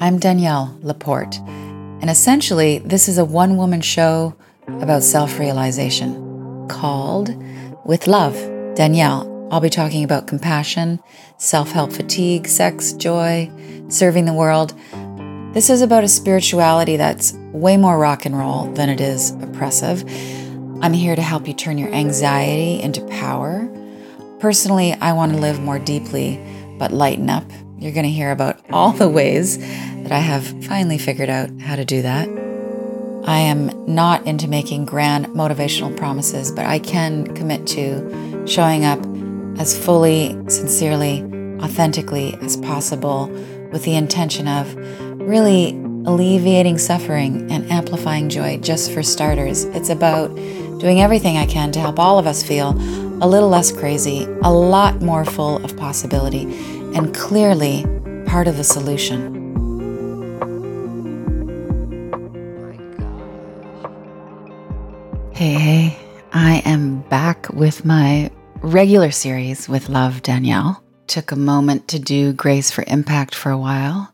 I'm Danielle Laporte, and essentially, this is a one woman show about self realization called With Love. Danielle, I'll be talking about compassion, self help fatigue, sex, joy, serving the world. This is about a spirituality that's way more rock and roll than it is oppressive. I'm here to help you turn your anxiety into power. Personally, I want to live more deeply, but lighten up. You're going to hear about all the ways that I have finally figured out how to do that. I am not into making grand motivational promises, but I can commit to showing up as fully, sincerely, authentically as possible with the intention of really alleviating suffering and amplifying joy just for starters. It's about doing everything I can to help all of us feel a little less crazy, a lot more full of possibility, and clearly part of the solution. Hey, hey, I am back with my regular series with Love Danielle. Took a moment to do Grace for Impact for a while,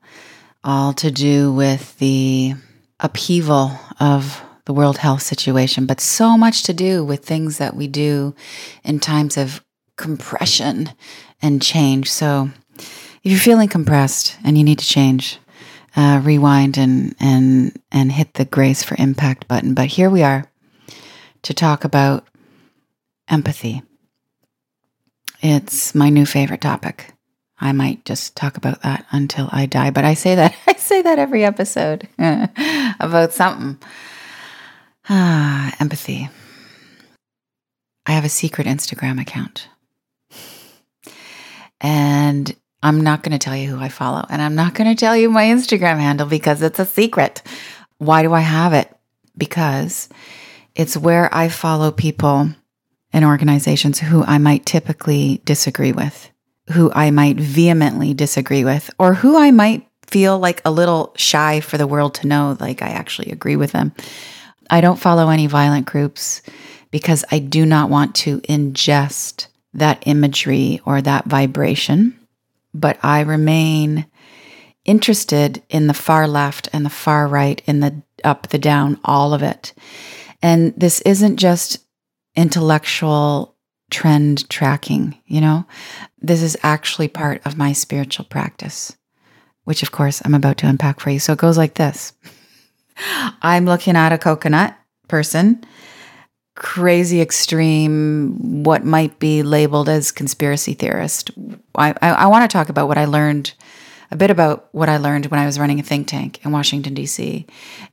all to do with the upheaval of the world health situation, but so much to do with things that we do in times of compression and change. So if you're feeling compressed and you need to change, uh, rewind and and and hit the Grace for Impact button. But here we are to talk about empathy. It's my new favorite topic. I might just talk about that until I die, but I say that I say that every episode about something. Ah, empathy. I have a secret Instagram account. And I'm not going to tell you who I follow, and I'm not going to tell you my Instagram handle because it's a secret. Why do I have it? Because it's where I follow people and organizations who I might typically disagree with, who I might vehemently disagree with, or who I might feel like a little shy for the world to know, like I actually agree with them. I don't follow any violent groups because I do not want to ingest that imagery or that vibration, but I remain interested in the far left and the far right, in the up, the down, all of it. And this isn't just intellectual trend tracking, you know? This is actually part of my spiritual practice, which of course I'm about to unpack for you. So it goes like this I'm looking at a coconut person, crazy extreme, what might be labeled as conspiracy theorist. I, I, I want to talk about what I learned a bit about what I learned when I was running a think tank in Washington, D.C.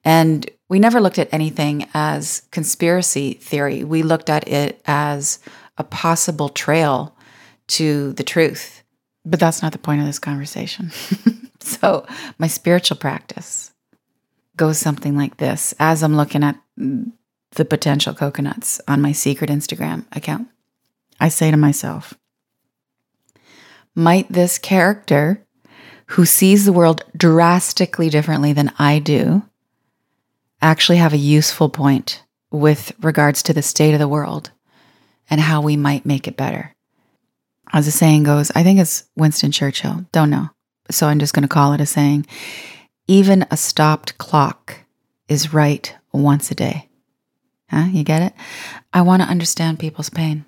And we never looked at anything as conspiracy theory. We looked at it as a possible trail to the truth. But that's not the point of this conversation. so, my spiritual practice goes something like this as I'm looking at the potential coconuts on my secret Instagram account. I say to myself, might this character who sees the world drastically differently than I do actually have a useful point with regards to the state of the world and how we might make it better. As the saying goes, I think it's Winston Churchill, don't know. So I'm just going to call it a saying. Even a stopped clock is right once a day. Huh? You get it? I want to understand people's pain.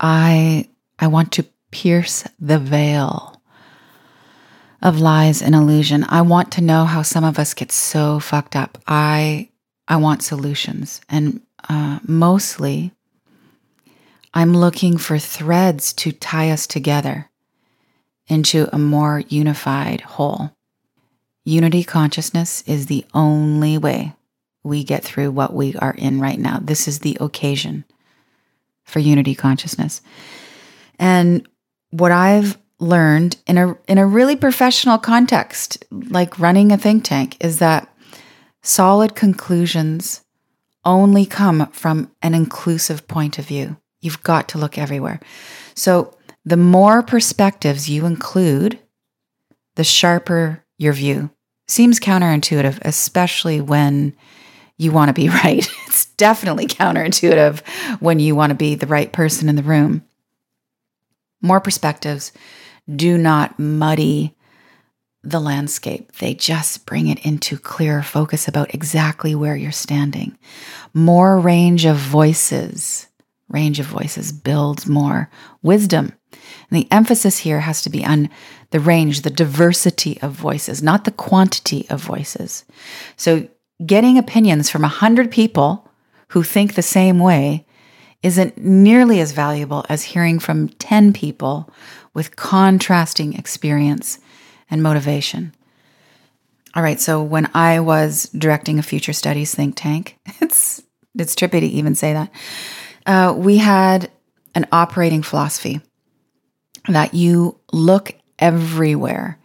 I I want to pierce the veil of lies and illusion. I want to know how some of us get so fucked up. I I want solutions, and uh, mostly, I'm looking for threads to tie us together into a more unified whole. Unity consciousness is the only way we get through what we are in right now. This is the occasion for unity consciousness. And what I've learned in a in a really professional context, like running a think tank, is that solid conclusions only come from an inclusive point of view. You've got to look everywhere. So the more perspectives you include, the sharper your view. Seems counterintuitive, especially when you want to be right. It's definitely counterintuitive when you want to be the right person in the room. More perspectives do not muddy the landscape. They just bring it into clearer focus about exactly where you're standing. More range of voices. Range of voices builds more wisdom. And the emphasis here has to be on the range, the diversity of voices, not the quantity of voices. So, getting opinions from 100 people who think the same way isn't nearly as valuable as hearing from 10 people with contrasting experience and motivation. All right, so when I was directing a future studies think tank, it's it's trippy to even say that. Uh, we had an operating philosophy that you look everywhere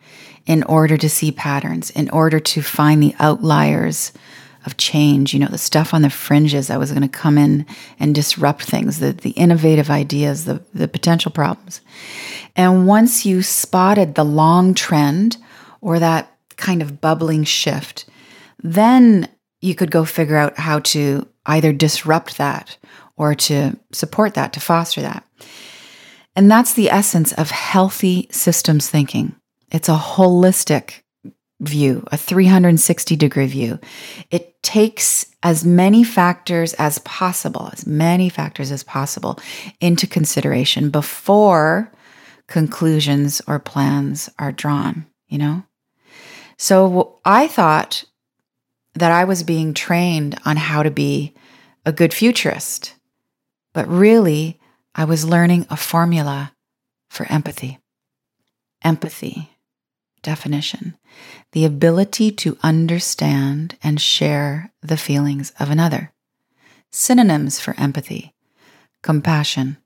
in order to see patterns, in order to find the outliers of change, you know, the stuff on the fringes that was going to come in and disrupt things, the, the innovative ideas, the, the potential problems. And once you spotted the long trend or that kind of bubbling shift, then you could go figure out how to either disrupt that or to support that, to foster that. And that's the essence of healthy systems thinking. It's a holistic view, a 360 degree view. It takes as many factors as possible, as many factors as possible into consideration before conclusions or plans are drawn, you know? So I thought that I was being trained on how to be a good futurist, but really, I was learning a formula for empathy. Empathy definition. The ability to understand and share the feelings of another. Synonyms for empathy. Compassion,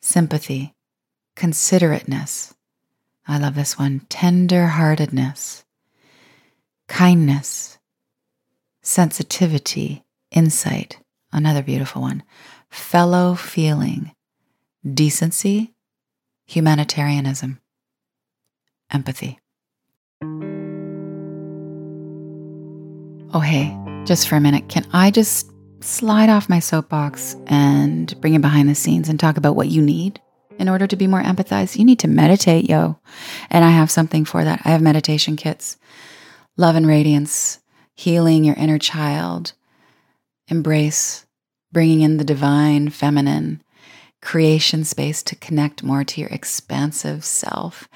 sympathy, considerateness. I love this one. Tender heartedness, kindness, sensitivity, insight. Another beautiful one. Fellow feeling, decency, humanitarianism, empathy. Oh, hey, just for a minute, can I just slide off my soapbox and bring it behind the scenes and talk about what you need in order to be more empathized? You need to meditate, yo. And I have something for that. I have meditation kits, love and radiance, healing your inner child, embrace, bringing in the divine feminine, creation space to connect more to your expansive self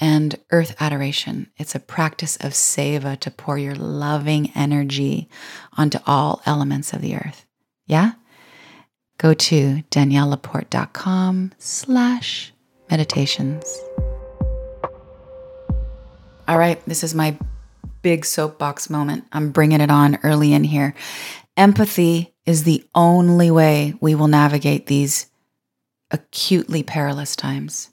and earth adoration. It's a practice of seva to pour your loving energy onto all elements of the earth. Yeah? Go to daniellelaporte.com slash meditations. All right, this is my big soapbox moment. I'm bringing it on early in here. Empathy is the only way we will navigate these acutely perilous times.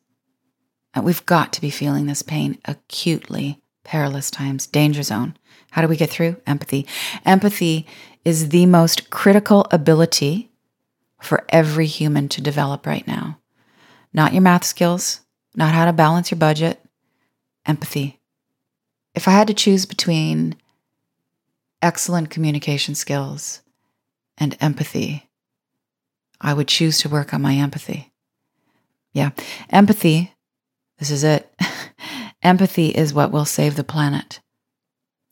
Uh, we've got to be feeling this pain acutely, perilous times, danger zone. How do we get through? Empathy. Empathy is the most critical ability for every human to develop right now. Not your math skills, not how to balance your budget, empathy. If I had to choose between excellent communication skills and empathy, I would choose to work on my empathy. Yeah, empathy this is it. Empathy is what will save the planet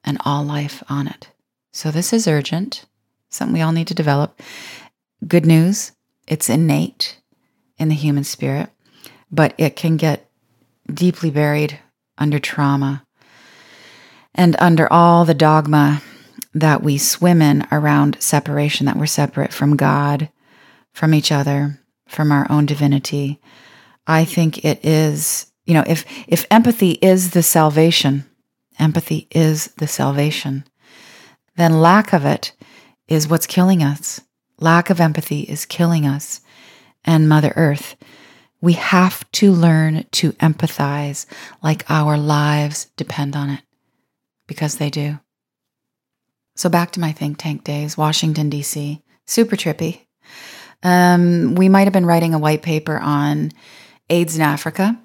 and all life on it. So, this is urgent, something we all need to develop. Good news it's innate in the human spirit, but it can get deeply buried under trauma and under all the dogma that we swim in around separation, that we're separate from God, from each other, from our own divinity. I think it is you know, if if empathy is the salvation, empathy is the salvation, then lack of it is what's killing us. Lack of empathy is killing us and Mother Earth. We have to learn to empathize like our lives depend on it because they do. So, back to my think tank days, Washington, D.C., super trippy. Um, we might have been writing a white paper on AIDS in Africa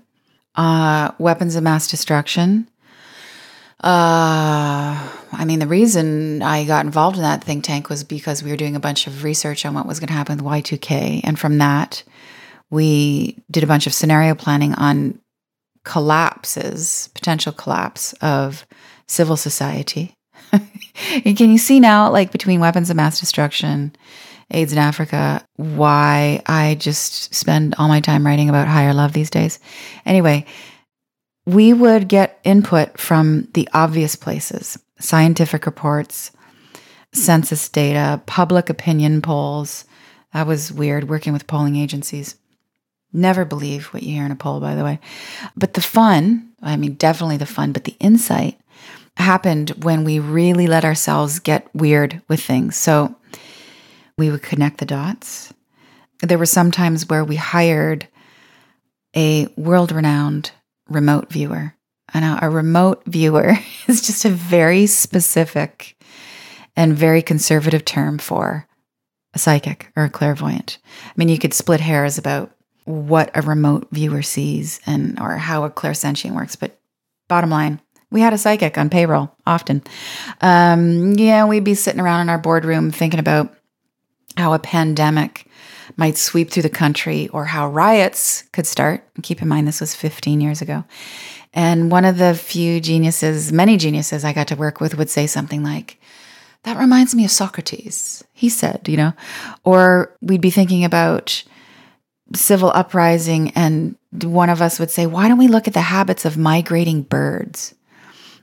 uh, weapons of mass destruction. Uh, I mean, the reason I got involved in that think tank was because we were doing a bunch of research on what was going to happen with Y2K. And from that, we did a bunch of scenario planning on collapses, potential collapse of civil society. Can you see now, like between weapons of mass destruction, AIDS in Africa, why I just spend all my time writing about higher love these days? Anyway, we would get input from the obvious places scientific reports, census data, public opinion polls. That was weird working with polling agencies. Never believe what you hear in a poll, by the way. But the fun, I mean, definitely the fun, but the insight happened when we really let ourselves get weird with things. So we would connect the dots. There were some times where we hired a world renowned remote viewer. And a remote viewer is just a very specific and very conservative term for a psychic or a clairvoyant. I mean, you could split hairs about what a remote viewer sees and or how a clairsentient works, but bottom line, we had a psychic on payroll often. Um, yeah, we'd be sitting around in our boardroom thinking about how a pandemic might sweep through the country or how riots could start. Keep in mind, this was 15 years ago. And one of the few geniuses, many geniuses I got to work with, would say something like, That reminds me of Socrates. He said, you know, or we'd be thinking about civil uprising, and one of us would say, Why don't we look at the habits of migrating birds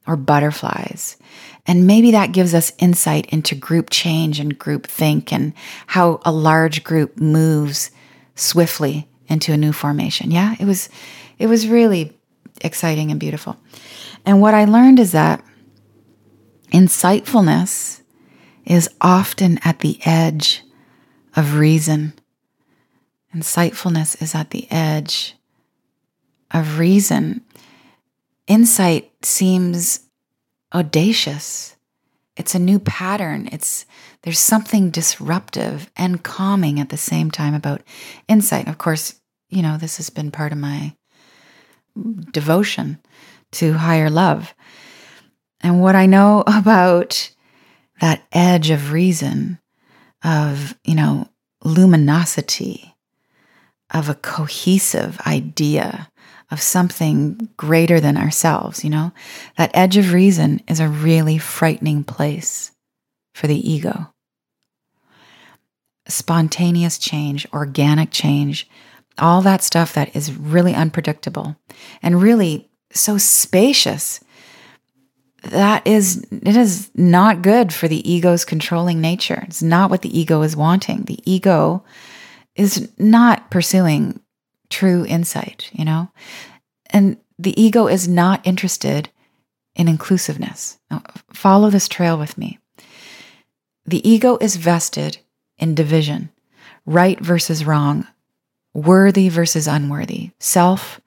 or butterflies? And maybe that gives us insight into group change and group think and how a large group moves swiftly into a new formation. Yeah, it was it was really exciting and beautiful. And what I learned is that insightfulness is often at the edge of reason. Insightfulness is at the edge of reason. Insight seems audacious. It's a new pattern. It's there's something disruptive and calming at the same time about insight. Of course, you know, this has been part of my devotion to higher love. And what I know about that edge of reason, of, you know, luminosity, of a cohesive idea, of something greater than ourselves, you know? That edge of reason is a really frightening place for the ego. Spontaneous change, organic change, all that stuff that is really unpredictable and really so spacious that is it is not good for the ego's controlling nature it's not what the ego is wanting the ego is not pursuing true insight, you know? And the ego is not interested in inclusiveness. Now, follow this trail with me. The ego is vested in division, right versus wrong, worthy versus unworthy, self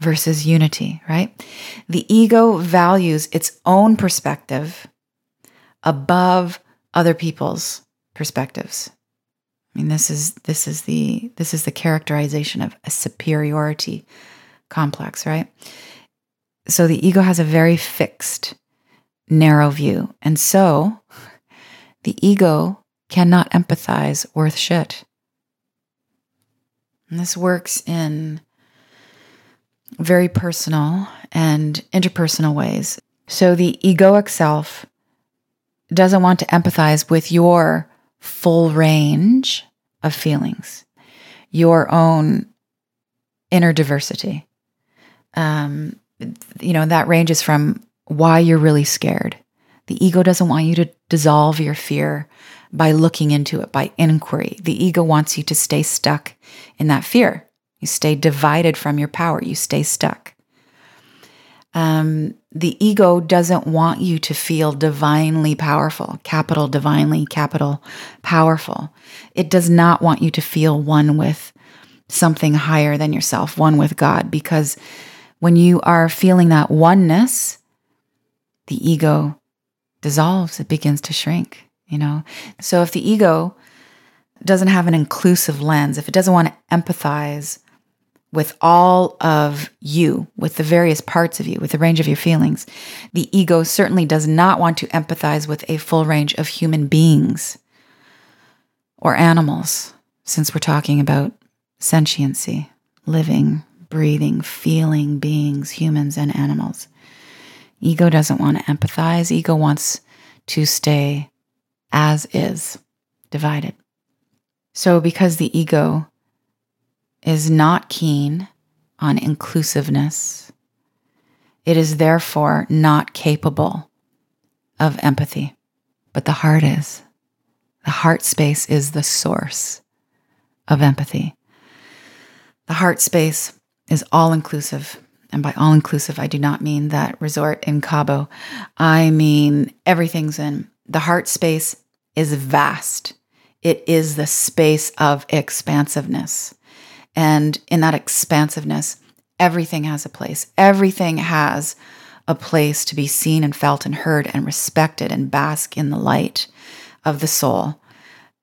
versus unity, right? The ego values its own perspective above other people's perspectives. I mean, this is this is the this is the characterization of a superiority complex, right? So the ego has a very fixed, narrow view. And so the ego cannot empathize worth shit. And this works in very personal and interpersonal ways. So the egoic self doesn't want to empathize with your full range of feelings, your own inner diversity. Um, you know, that ranges from why you're really scared. The ego doesn't want you to dissolve your fear by looking into it, by inquiry. The ego wants you to stay stuck in that fear. You stay divided from your power, you stay stuck. Um, the ego doesn't want you to feel divinely powerful, capital divinely, capital powerful. It does not want you to feel one with something higher than yourself, one with God, because when you are feeling that oneness, the ego dissolves, it begins to shrink, you know? So if the ego doesn't have an inclusive lens, if it doesn't want to empathize with all of you, with the various parts of you, with the range of your feelings. The ego certainly does not want to empathize with a full range of human beings or animals, since we're talking about sentiency, living, breathing, feeling beings, humans and animals. Ego doesn't want to empathize, ego wants to stay as is, divided. So, because the ego is not keen on inclusiveness, it is therefore not capable of empathy. But the heart is. The heart space is the source of empathy. The heart space is all inclusive. And by all inclusive, I do not mean that resort in Cabo. I mean everything's in. The heart space is vast, it is the space of expansiveness. And in that expansiveness, everything has a place. Everything has a place to be seen and felt and heard and respected and bask in the light of the soul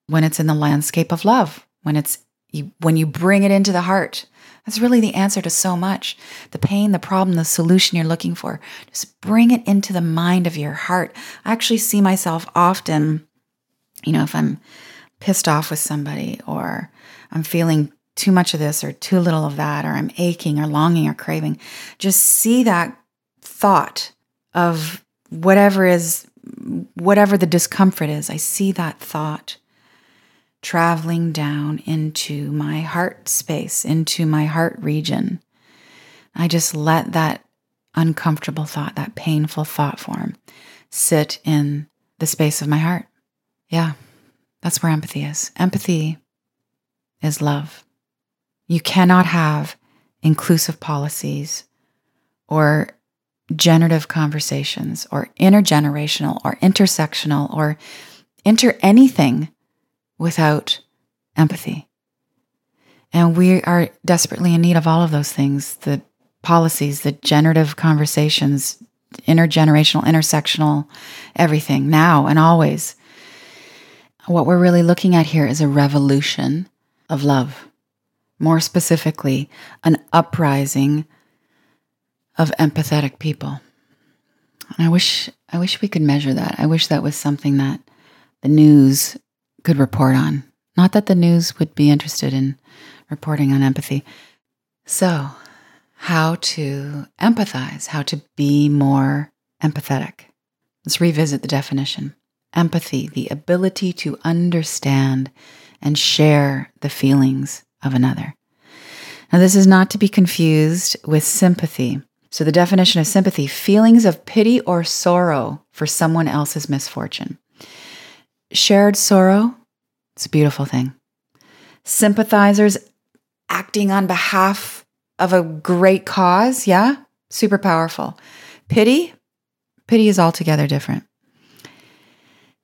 when it's in the landscape of love, when it's you, when you bring it into the heart. That's really the answer to so much. The pain, the problem, the solution you're looking for. Just bring it into the mind of your heart. I actually see myself often, you know, if I'm pissed off with somebody or I'm feeling too much of this or too little of that, or I'm aching or longing or craving, just see that thought of whatever is, whatever the discomfort is. I see that thought traveling down into my heart space, into my heart region. I just let that uncomfortable thought, that painful thought form, sit in the space of my heart. Yeah, that's where empathy is. Empathy is love. You cannot have inclusive policies or generative conversations or intergenerational or intersectional or inter anything without empathy. And we are desperately in need of all of those things the policies, the generative conversations, intergenerational, intersectional, everything now and always. What we're really looking at here is a revolution of love. More specifically, an uprising of empathetic people. And I wish I wish we could measure that. I wish that was something that the news could report on. Not that the news would be interested in reporting on empathy. So, how to empathize, how to be more empathetic. Let's revisit the definition. Empathy, the ability to understand and share the feelings of another. Now, this is not to be confused with sympathy. So, the definition of sympathy feelings of pity or sorrow for someone else's misfortune. Shared sorrow, it's a beautiful thing. Sympathizers acting on behalf of a great cause, yeah, super powerful. Pity, pity is altogether different.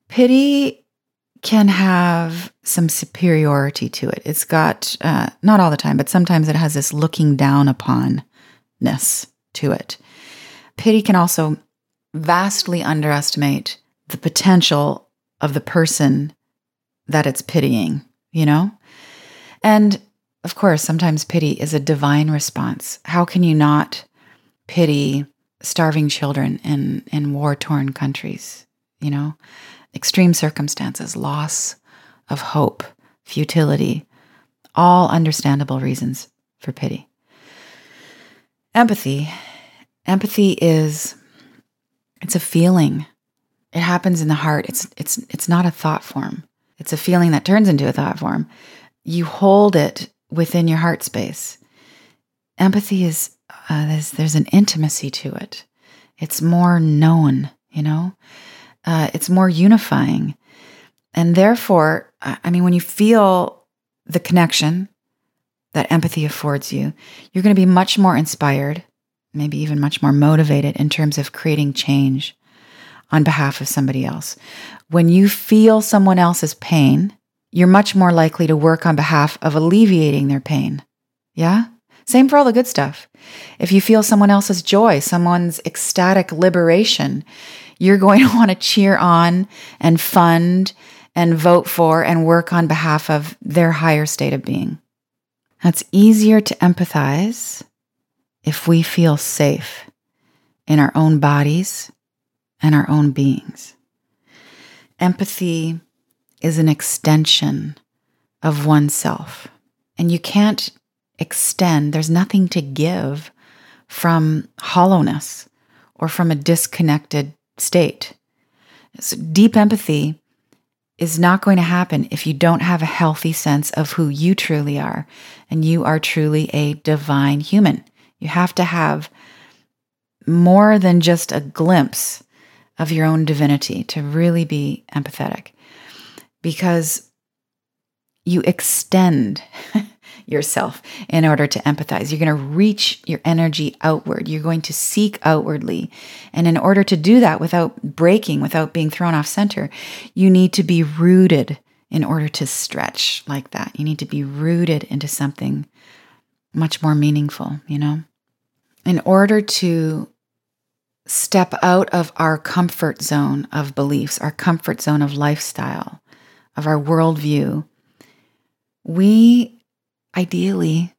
Pity can have some superiority to it. It's got, uh, not all the time, but sometimes it has this looking down uponness to it. Pity can also vastly underestimate the potential of the person that it's pitying, you know? And of course, sometimes pity is a divine response. How can you not pity starving children in, in war torn countries? You know, extreme circumstances, loss of hope, futility, all understandable reasons for pity. Empathy. Empathy is it's a feeling it happens in the heart. It's it's it's not a thought form. It's a feeling that turns into a thought form. You hold it within your heart space. Empathy is uh, there's there's an intimacy to it. It's more known, you know. Uh, it's more unifying, and therefore, I mean, when you feel the connection that empathy affords you, you're going to be much more inspired, maybe even much more motivated in terms of creating change on behalf of somebody else. When you feel someone else's pain, you're much more likely to work on behalf of alleviating their pain. Yeah? Same for all the good stuff. If you feel someone else's joy, someone's ecstatic liberation, you're going to want to cheer on and fund and vote for and work on behalf of their higher state of being. That's easier to empathize if we feel safe in our own bodies and our own beings. Empathy is an extension of oneself, and you can't extend, there's nothing to give from hollowness or from a disconnected state. So deep empathy is not going to happen if you don't have a healthy sense of who you truly are. And you are truly a divine human. You have to have more than just a glimpse of your own divinity to really be empathetic because you extend yourself in order to empathize. You're going to reach your energy outward. You're going to seek outwardly. And in order to do that without breaking, without being thrown off center, you need to be rooted in order to stretch like that. You need to be rooted into something much more meaningful, you know? In order to step out of our comfort zone of beliefs, our comfort zone of lifestyle, of our worldview, we ideally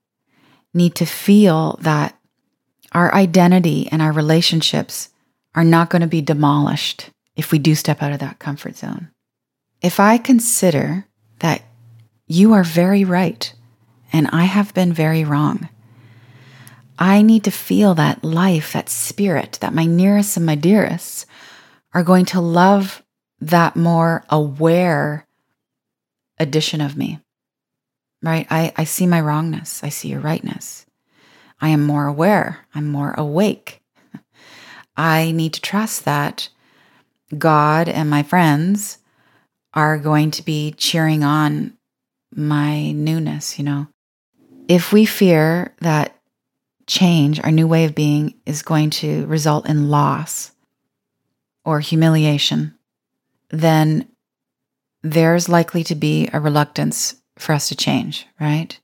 need to feel that our identity and our relationships are not going to be demolished if we do step out of that comfort zone. If I consider that you are very right and I have been very wrong, I need to feel that life, that spirit, that my nearest and my dearest are going to love that more aware edition of me right? I, I see my wrongness. I see your rightness. I am more aware. I'm more awake. I need to trust that God and my friends are going to be cheering on my newness, you know. If we fear that change, our new way of being, is going to result in loss or humiliation, then there's likely to be a reluctance for us to change, right?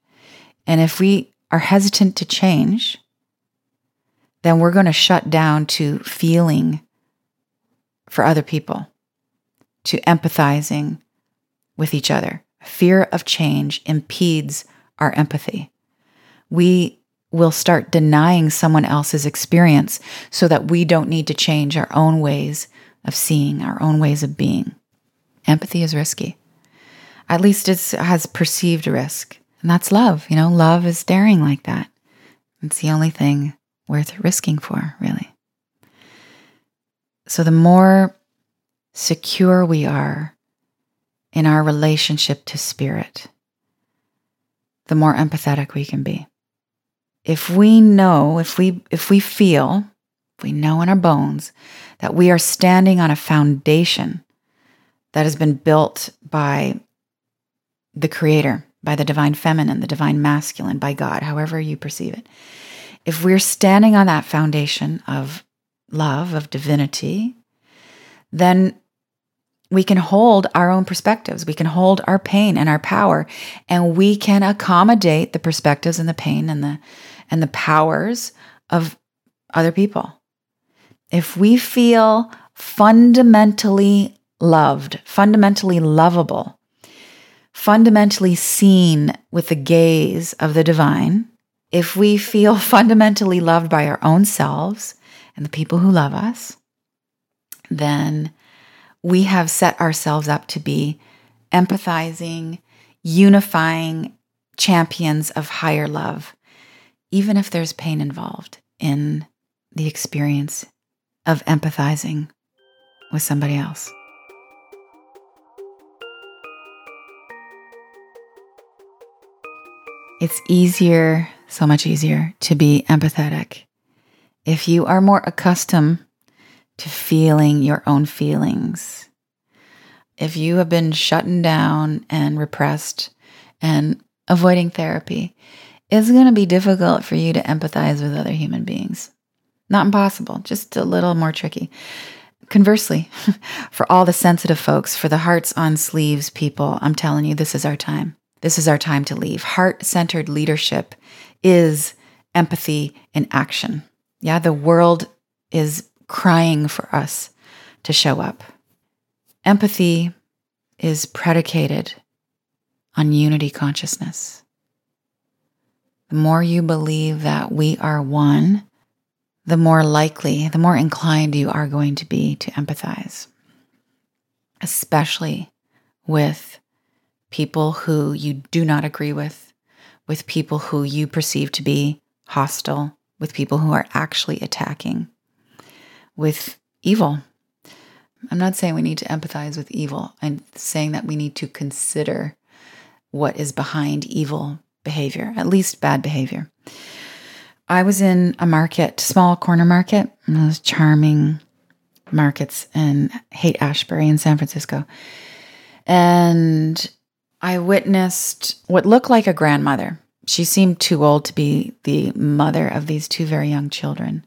And if we are hesitant to change, then we're going to shut down to feeling for other people, to empathizing with each other. Fear of change impedes our empathy. We will start denying someone else's experience so that we don't need to change our own ways of seeing, our own ways of being. Empathy is risky. At least it has perceived risk. And that's love. You know, love is daring like that. It's the only thing worth risking for, really. So the more secure we are in our relationship to spirit, the more empathetic we can be. If we know, if we if we feel, if we know in our bones that we are standing on a foundation that has been built by the creator, by the divine feminine, the divine masculine, by God, however you perceive it. If we're standing on that foundation of love, of divinity, then we can hold our own perspectives. We can hold our pain and our power, and we can accommodate the perspectives and the pain and the and the powers of other people. If we feel fundamentally loved, fundamentally lovable, fundamentally seen with the gaze of the divine, if we feel fundamentally loved by our own selves and the people who love us, then we have set ourselves up to be empathizing, unifying champions of higher love, even if there's pain involved in the experience of empathizing with somebody else. It's easier, so much easier, to be empathetic if you are more accustomed to feeling your own feelings. If you have been shutting down and repressed and avoiding therapy, it's going to be difficult for you to empathize with other human beings. Not impossible, just a little more tricky. Conversely, for all the sensitive folks, for the hearts on sleeves people, I'm telling you, this is our time. This is our time to leave. Heart centered leadership is empathy in action. Yeah, the world is crying for us to show up. Empathy is predicated on unity consciousness. The more you believe that we are one, the more likely, the more inclined you are going to be to empathize, especially with people who you do not agree with, with people who you perceive to be hostile, with people who are actually attacking, with evil. I'm not saying we need to empathize with evil. I'm saying that we need to consider what is behind evil behavior, at least bad behavior. I was in a market, small corner market, those charming markets in Haight Ashbury in San Francisco. And I witnessed what looked like a grandmother. She seemed too old to be the mother of these two very young children.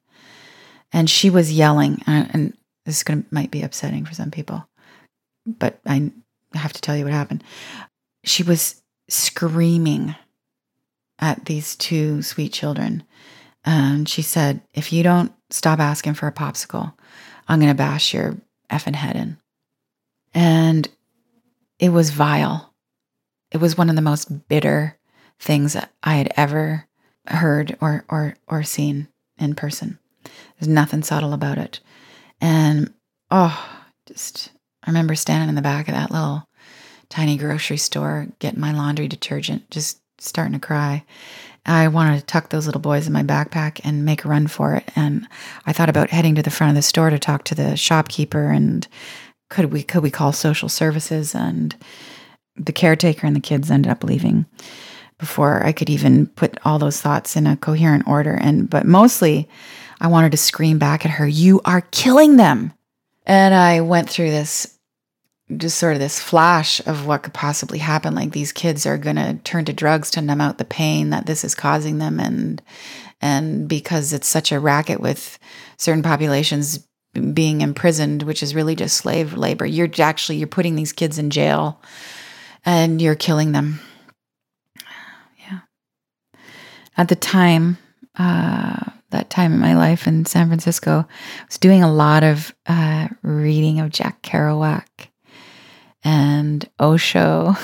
And she was yelling, and this is gonna, might be upsetting for some people, but I have to tell you what happened. She was screaming at these two sweet children. And she said, If you don't stop asking for a popsicle, I'm going to bash your effing head in. And it was vile. It was one of the most bitter things I had ever heard or, or, or seen in person. There's nothing subtle about it. And oh, just, I remember standing in the back of that little tiny grocery store, getting my laundry detergent, just starting to cry. I wanted to tuck those little boys in my backpack and make a run for it. And I thought about heading to the front of the store to talk to the shopkeeper and could we could we call social services and the caretaker and the kids ended up leaving before I could even put all those thoughts in a coherent order. And but mostly I wanted to scream back at her, You are killing them. And I went through this just sort of this flash of what could possibly happen. Like these kids are going to turn to drugs to numb out the pain that this is causing them, and and because it's such a racket with certain populations being imprisoned, which is really just slave labor. You're actually you're putting these kids in jail, and you're killing them. Yeah. At the time, uh, that time in my life in San Francisco, I was doing a lot of uh, reading of Jack Kerouac and Osho,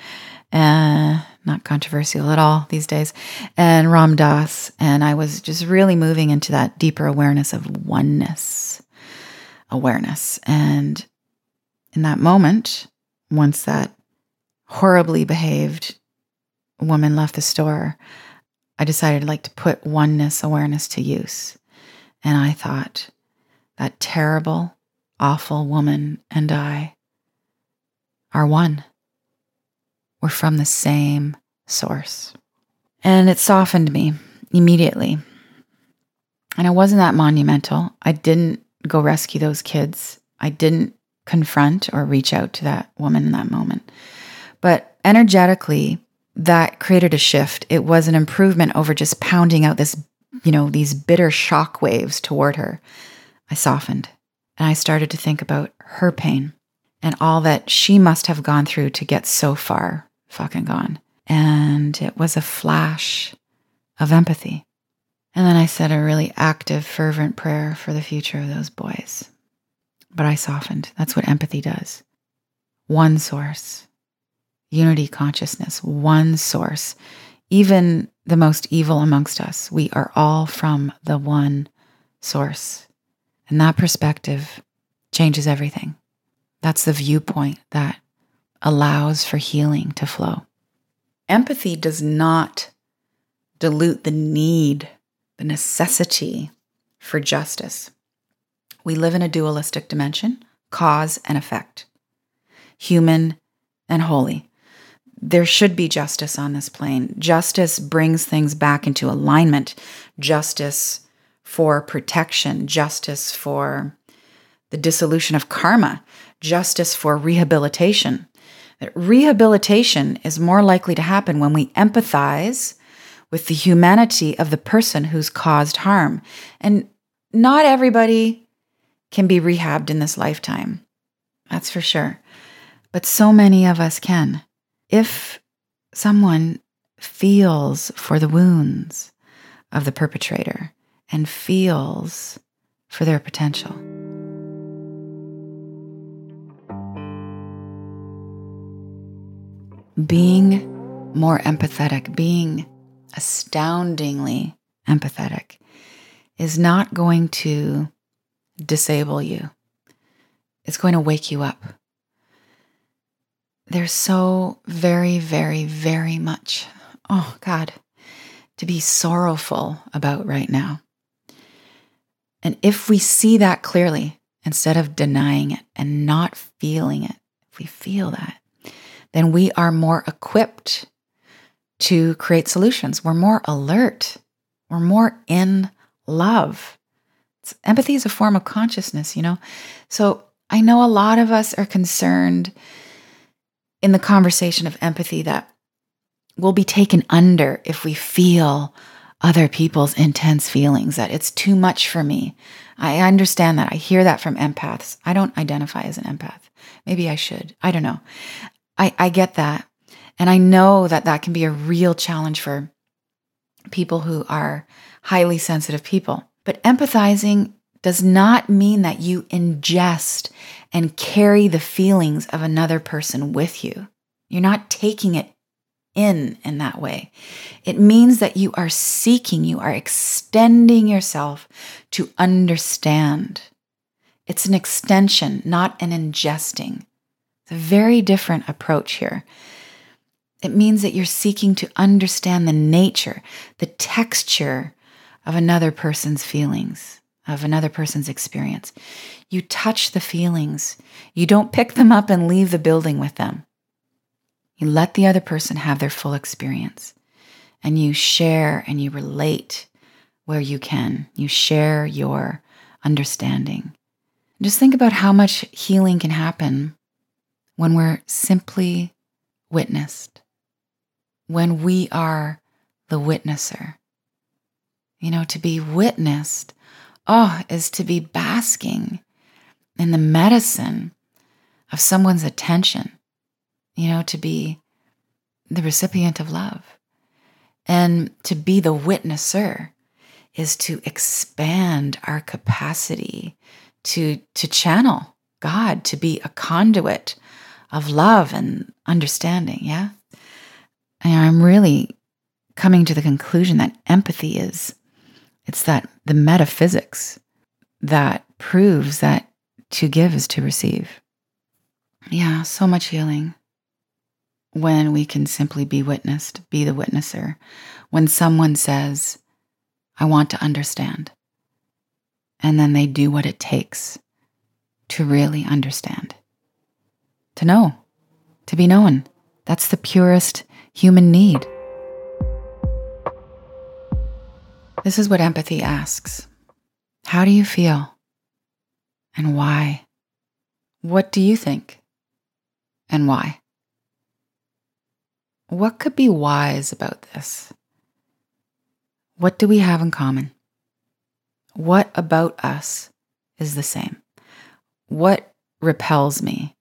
uh, not controversial at all these days, and Ram Dass. And I was just really moving into that deeper awareness of oneness, awareness. And in that moment, once that horribly behaved woman left the store, I decided like to put oneness awareness to use. And I thought, that terrible, awful woman and I are one. We're from the same source. And it softened me immediately. And it wasn't that monumental. I didn't go rescue those kids. I didn't confront or reach out to that woman in that moment. But energetically, that created a shift. It was an improvement over just pounding out this, you know, these bitter shock waves toward her. I softened and I started to think about her pain and all that she must have gone through to get so far fucking gone. And it was a flash of empathy. And then I said a really active, fervent prayer for the future of those boys. But I softened. That's what empathy does. One source, unity consciousness, one source. Even the most evil amongst us, we are all from the one source. And that perspective changes everything. That's the viewpoint that allows for healing to flow. Empathy does not dilute the need, the necessity for justice. We live in a dualistic dimension cause and effect, human and holy. There should be justice on this plane. Justice brings things back into alignment. Justice for protection, justice for the dissolution of karma, justice for rehabilitation. That rehabilitation is more likely to happen when we empathize with the humanity of the person who's caused harm. And not everybody can be rehabbed in this lifetime. That's for sure. But so many of us can. If someone feels for the wounds of the perpetrator and feels for their potential. being more empathetic, being astoundingly empathetic, is not going to disable you. It's going to wake you up. There's so very, very, very much, oh God, to be sorrowful about right now. And if we see that clearly, instead of denying it and not feeling it, if we feel that, then we are more equipped to create solutions. We're more alert. We're more in love. It's, empathy is a form of consciousness, you know? So I know a lot of us are concerned in the conversation of empathy that we'll be taken under if we feel other people's intense feelings, that it's too much for me. I understand that. I hear that from empaths. I don't identify as an empath. Maybe I should. I don't know. I, I get that. And I know that that can be a real challenge for people who are highly sensitive people. But empathizing does not mean that you ingest and carry the feelings of another person with you. You're not taking it in in that way. It means that you are seeking, you are extending yourself to understand. It's an extension, not an ingesting. It's a very different approach here. It means that you're seeking to understand the nature, the texture of another person's feelings, of another person's experience. You touch the feelings. You don't pick them up and leave the building with them. You let the other person have their full experience and you share and you relate where you can. You share your understanding. Just think about how much healing can happen when we're simply witnessed, when we are the witnesser. You know, to be witnessed, oh, is to be basking in the medicine of someone's attention you know, to be the recipient of love. And to be the witnesser is to expand our capacity to, to channel God, to be a conduit of love and understanding. Yeah. And I'm really coming to the conclusion that empathy is it's that the metaphysics that proves that to give is to receive. Yeah, so much healing when we can simply be witnessed, be the witnesser. When someone says, I want to understand, and then they do what it takes to really understand, to know, to be known. That's the purest human need. This is what empathy asks How do you feel? And why? What do you think? And why? What could be wise about this? What do we have in common? What about us is the same? What repels me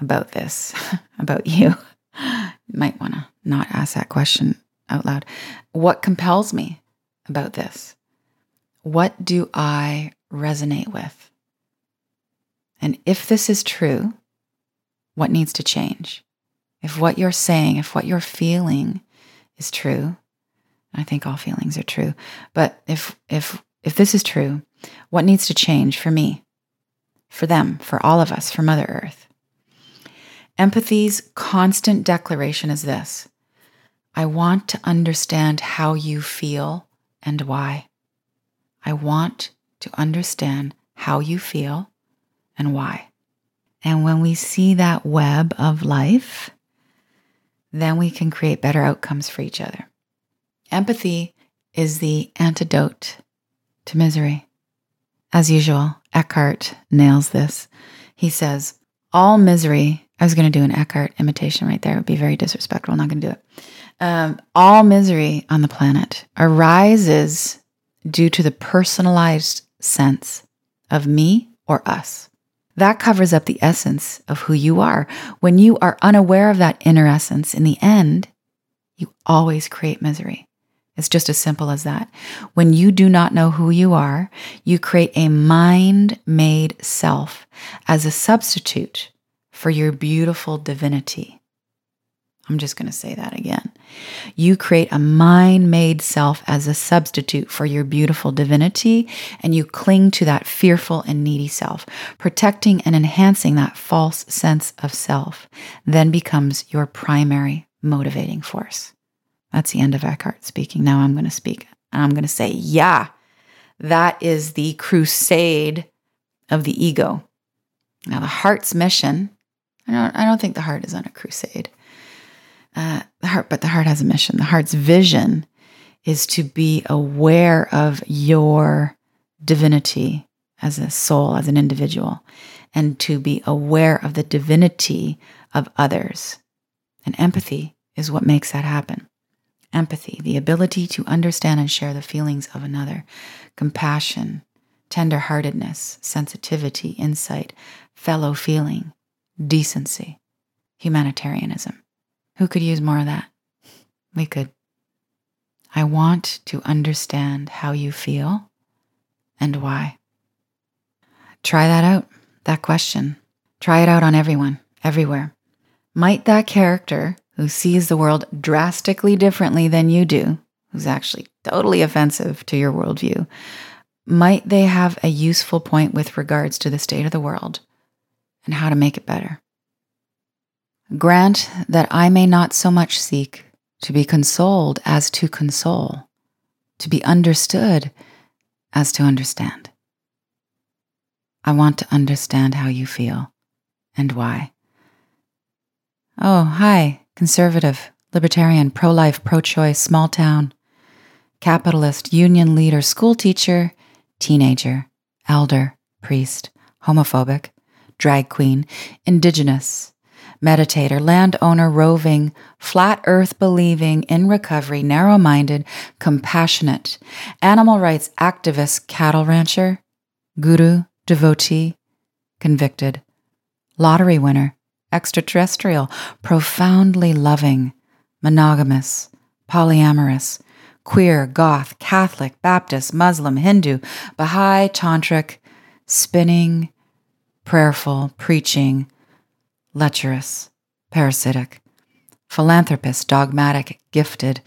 about this, about you? you might want to not ask that question out loud. What compels me about this? What do I resonate with? And if this is true, what needs to change? if what you're saying, if what you're feeling is true, I think all feelings are true, but if if if this is true, what needs to change for me, for them, for all of us, for Mother Earth? Empathy's constant declaration is this I want to understand how you feel and why. I want to understand how you feel and why. And when we see that web of life, then we can create better outcomes for each other. Empathy is the antidote to misery. As usual, Eckhart nails this. He says, All misery, I was going to do an Eckhart imitation right there. It would be very disrespectful. I'm not going to do it. Um, all misery on the planet arises due to the personalized sense of me or us. That covers up the essence of who you are. When you are unaware of that inner essence, in the end, you always create misery. It's just as simple as that. When you do not know who you are, you create a mind made self as a substitute for your beautiful divinity. I'm just going to say that again. You create a mind made self as a substitute for your beautiful divinity, and you cling to that fearful and needy self. Protecting and enhancing that false sense of self then becomes your primary motivating force. That's the end of Eckhart speaking. Now I'm going to speak. And I'm going to say, yeah, that is the crusade of the ego. Now, the heart's mission, I don't, I don't think the heart is on a crusade. Uh, the heart, but the heart has a mission. The heart's vision is to be aware of your divinity as a soul, as an individual, and to be aware of the divinity of others. And empathy is what makes that happen. Empathy, the ability to understand and share the feelings of another, compassion, tenderheartedness, sensitivity, insight, fellow feeling, decency, humanitarianism. Who could use more of that? We could. I want to understand how you feel and why. Try that out, that question. Try it out on everyone, everywhere. Might that character who sees the world drastically differently than you do, who's actually totally offensive to your worldview, might they have a useful point with regards to the state of the world and how to make it better? Grant that I may not so much seek to be consoled as to console, to be understood as to understand. I want to understand how you feel and why. Oh, hi, conservative, libertarian, pro life, pro choice, small town, capitalist, union leader, school teacher, teenager, elder, priest, homophobic, drag queen, indigenous, meditator, landowner, roving, flat earth believing, in recovery, narrow minded, compassionate, animal rights activist, cattle rancher, guru, devotee, convicted, lottery winner, extraterrestrial, profoundly loving, monogamous, polyamorous, queer, goth, Catholic, Baptist, Muslim, Hindu, Baha'i, Tantric, spinning, prayerful, preaching, lecherous, parasitic, philanthropist, dogmatic, gifted,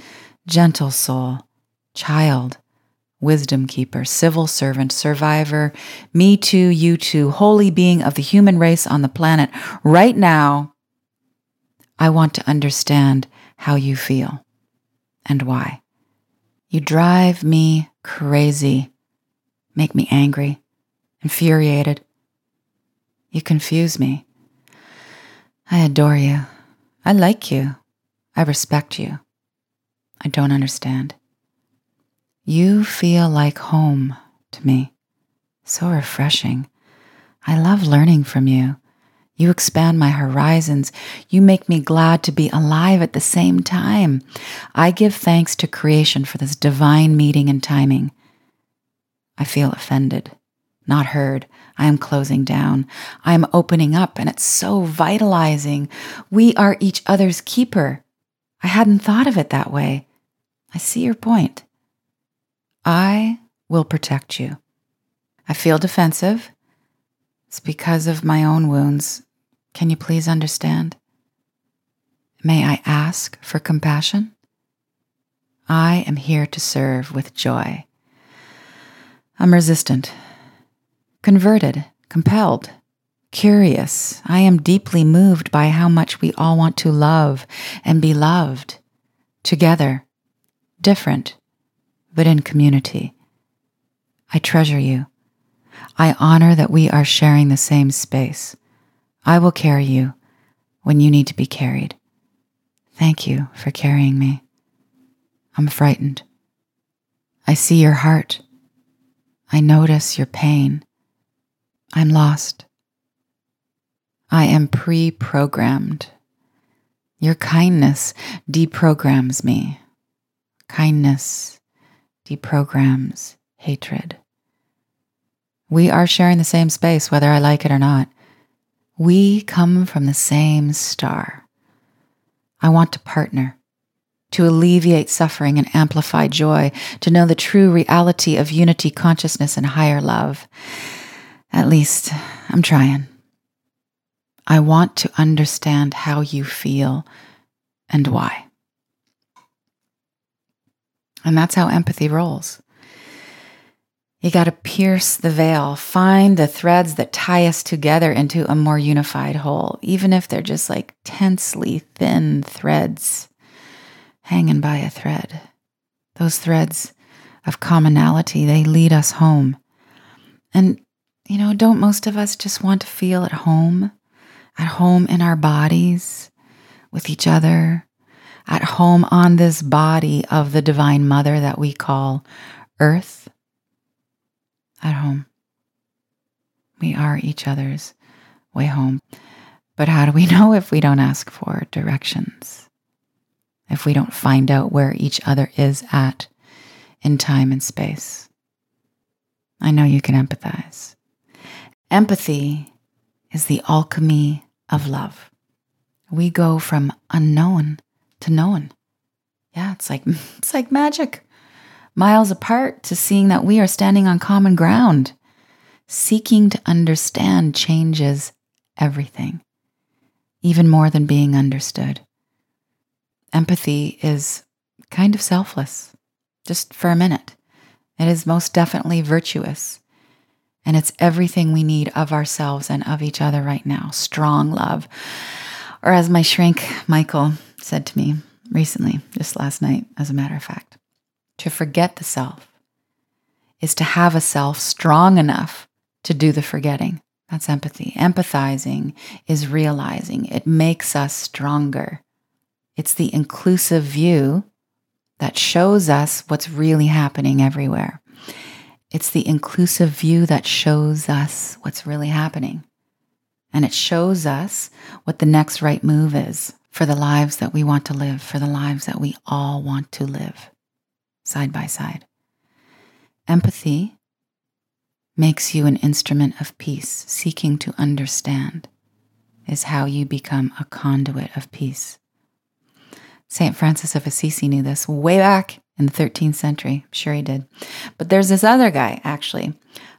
gentle soul, child, wisdom keeper, civil servant, survivor, me too, you too, holy being of the human race on the planet, right now, I want to understand how you feel and why. You drive me crazy, make me angry, infuriated. You confuse me. I adore you. I like you. I respect you. I don't understand. You feel like home to me. So refreshing. I love learning from you. You expand my horizons. You make me glad to be alive at the same time. I give thanks to creation for this divine meeting and timing. I feel offended, not heard. I am closing down. I am opening up, and it's so vitalizing. We are each other's keeper. I hadn't thought of it that way. I see your point. I will protect you. I feel defensive. It's because of my own wounds. Can you please understand? May I ask for compassion? I am here to serve with joy. I'm resistant, converted, compelled, curious. I am deeply moved by how much we all want to love and be loved together, different, but in community. I treasure you. I honor that we are sharing the same space. I will carry you when you need to be carried. Thank you for carrying me. I'm frightened. I see your heart. I notice your pain. I'm lost. I am pre programmed. Your kindness deprograms me. Kindness deprograms hatred. We are sharing the same space, whether I like it or not. We come from the same star. I want to partner, to alleviate suffering and amplify joy, to know the true reality of unity, consciousness, and higher love. At least, I'm trying. I want to understand how you feel and why. And that's how empathy rolls. You got to pierce the veil, find the threads that tie us together into a more unified whole, even if they're just like tensely thin threads. hanging by a thread. Those threads of commonality, they lead us home. And, you know, don't most of us just want to feel at home? At home in our bodies, with each other, at home on this body of the Divine Mother that we call Earth? At home. We are each other's way home. But how do we know if we don't ask for directions? If we don't find out where each other is at in time and space? I know you can empathize. Empathy is the alchemy of love. We go from unknown to known. Yeah, it's like it's like magic. Miles apart to seeing that we are standing on common ground. Seeking to understand changes everything, even more than being understood. Empathy is kind of selfless, just for a minute. It is most definitely virtuous. And it's everything we need of ourselves and of each other right now strong love. Or, as my shrink, Michael, said to me recently, just last night, as a matter of fact, to forget the self is to have a self strong enough to do the forgetting. That's empathy. Empathizing is realizing it makes us stronger. It's the inclusive view that shows us what's really happening everywhere. It's the inclusive view that shows us what's really happening. And it shows us what the next right move is for the lives that we want to live, for the lives that we all want to live side by side. Empathy makes you an instrument of peace, seeking to understand is how you become a conduit of peace. St. Francis of Assisi knew this way back in the 13th century. I'm sure he did. But there's this other guy, actually,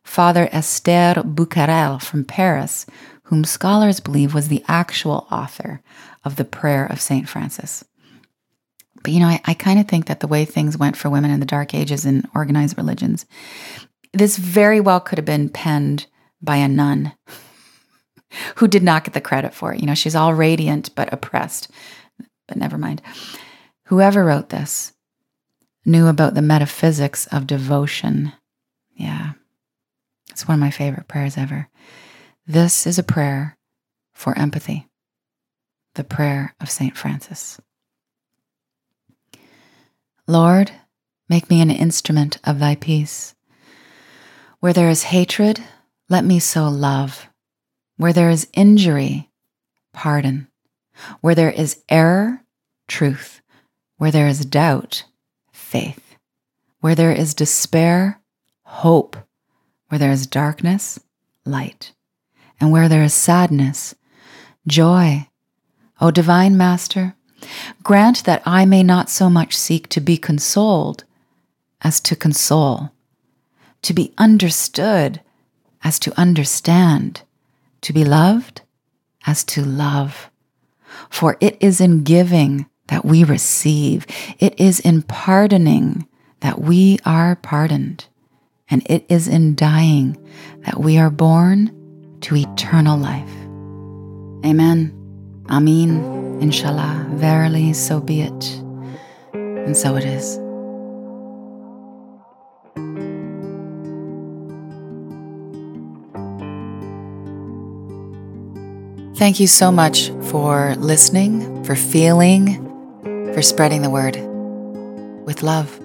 Father Esther Bouquerel from Paris, whom scholars believe was the actual author of the prayer of St. Francis. But you know, I, I kind of think that the way things went for women in the Dark Ages in organized religions, this very well could have been penned by a nun who did not get the credit for it. You know, she's all radiant but oppressed. But never mind. Whoever wrote this knew about the metaphysics of devotion. Yeah, it's one of my favorite prayers ever. This is a prayer for empathy, the prayer of St. Francis. Lord, make me an instrument of thy peace. Where there is hatred, let me sow love. Where there is injury, pardon. Where there is error, truth. Where there is doubt, faith. Where there is despair, hope. Where there is darkness, light and where there is sadness, joy. O Divine Master, grant that I may not so much seek to be consoled as to console, to be understood as to understand, to be loved as to love. For it is in giving that we receive, it is in pardoning that we are pardoned, and it is in dying that we are born to eternal life. Amen. Amin. Inshallah. Verily, so be it. And so it is. Thank you so much for listening, for feeling, for spreading the word with love.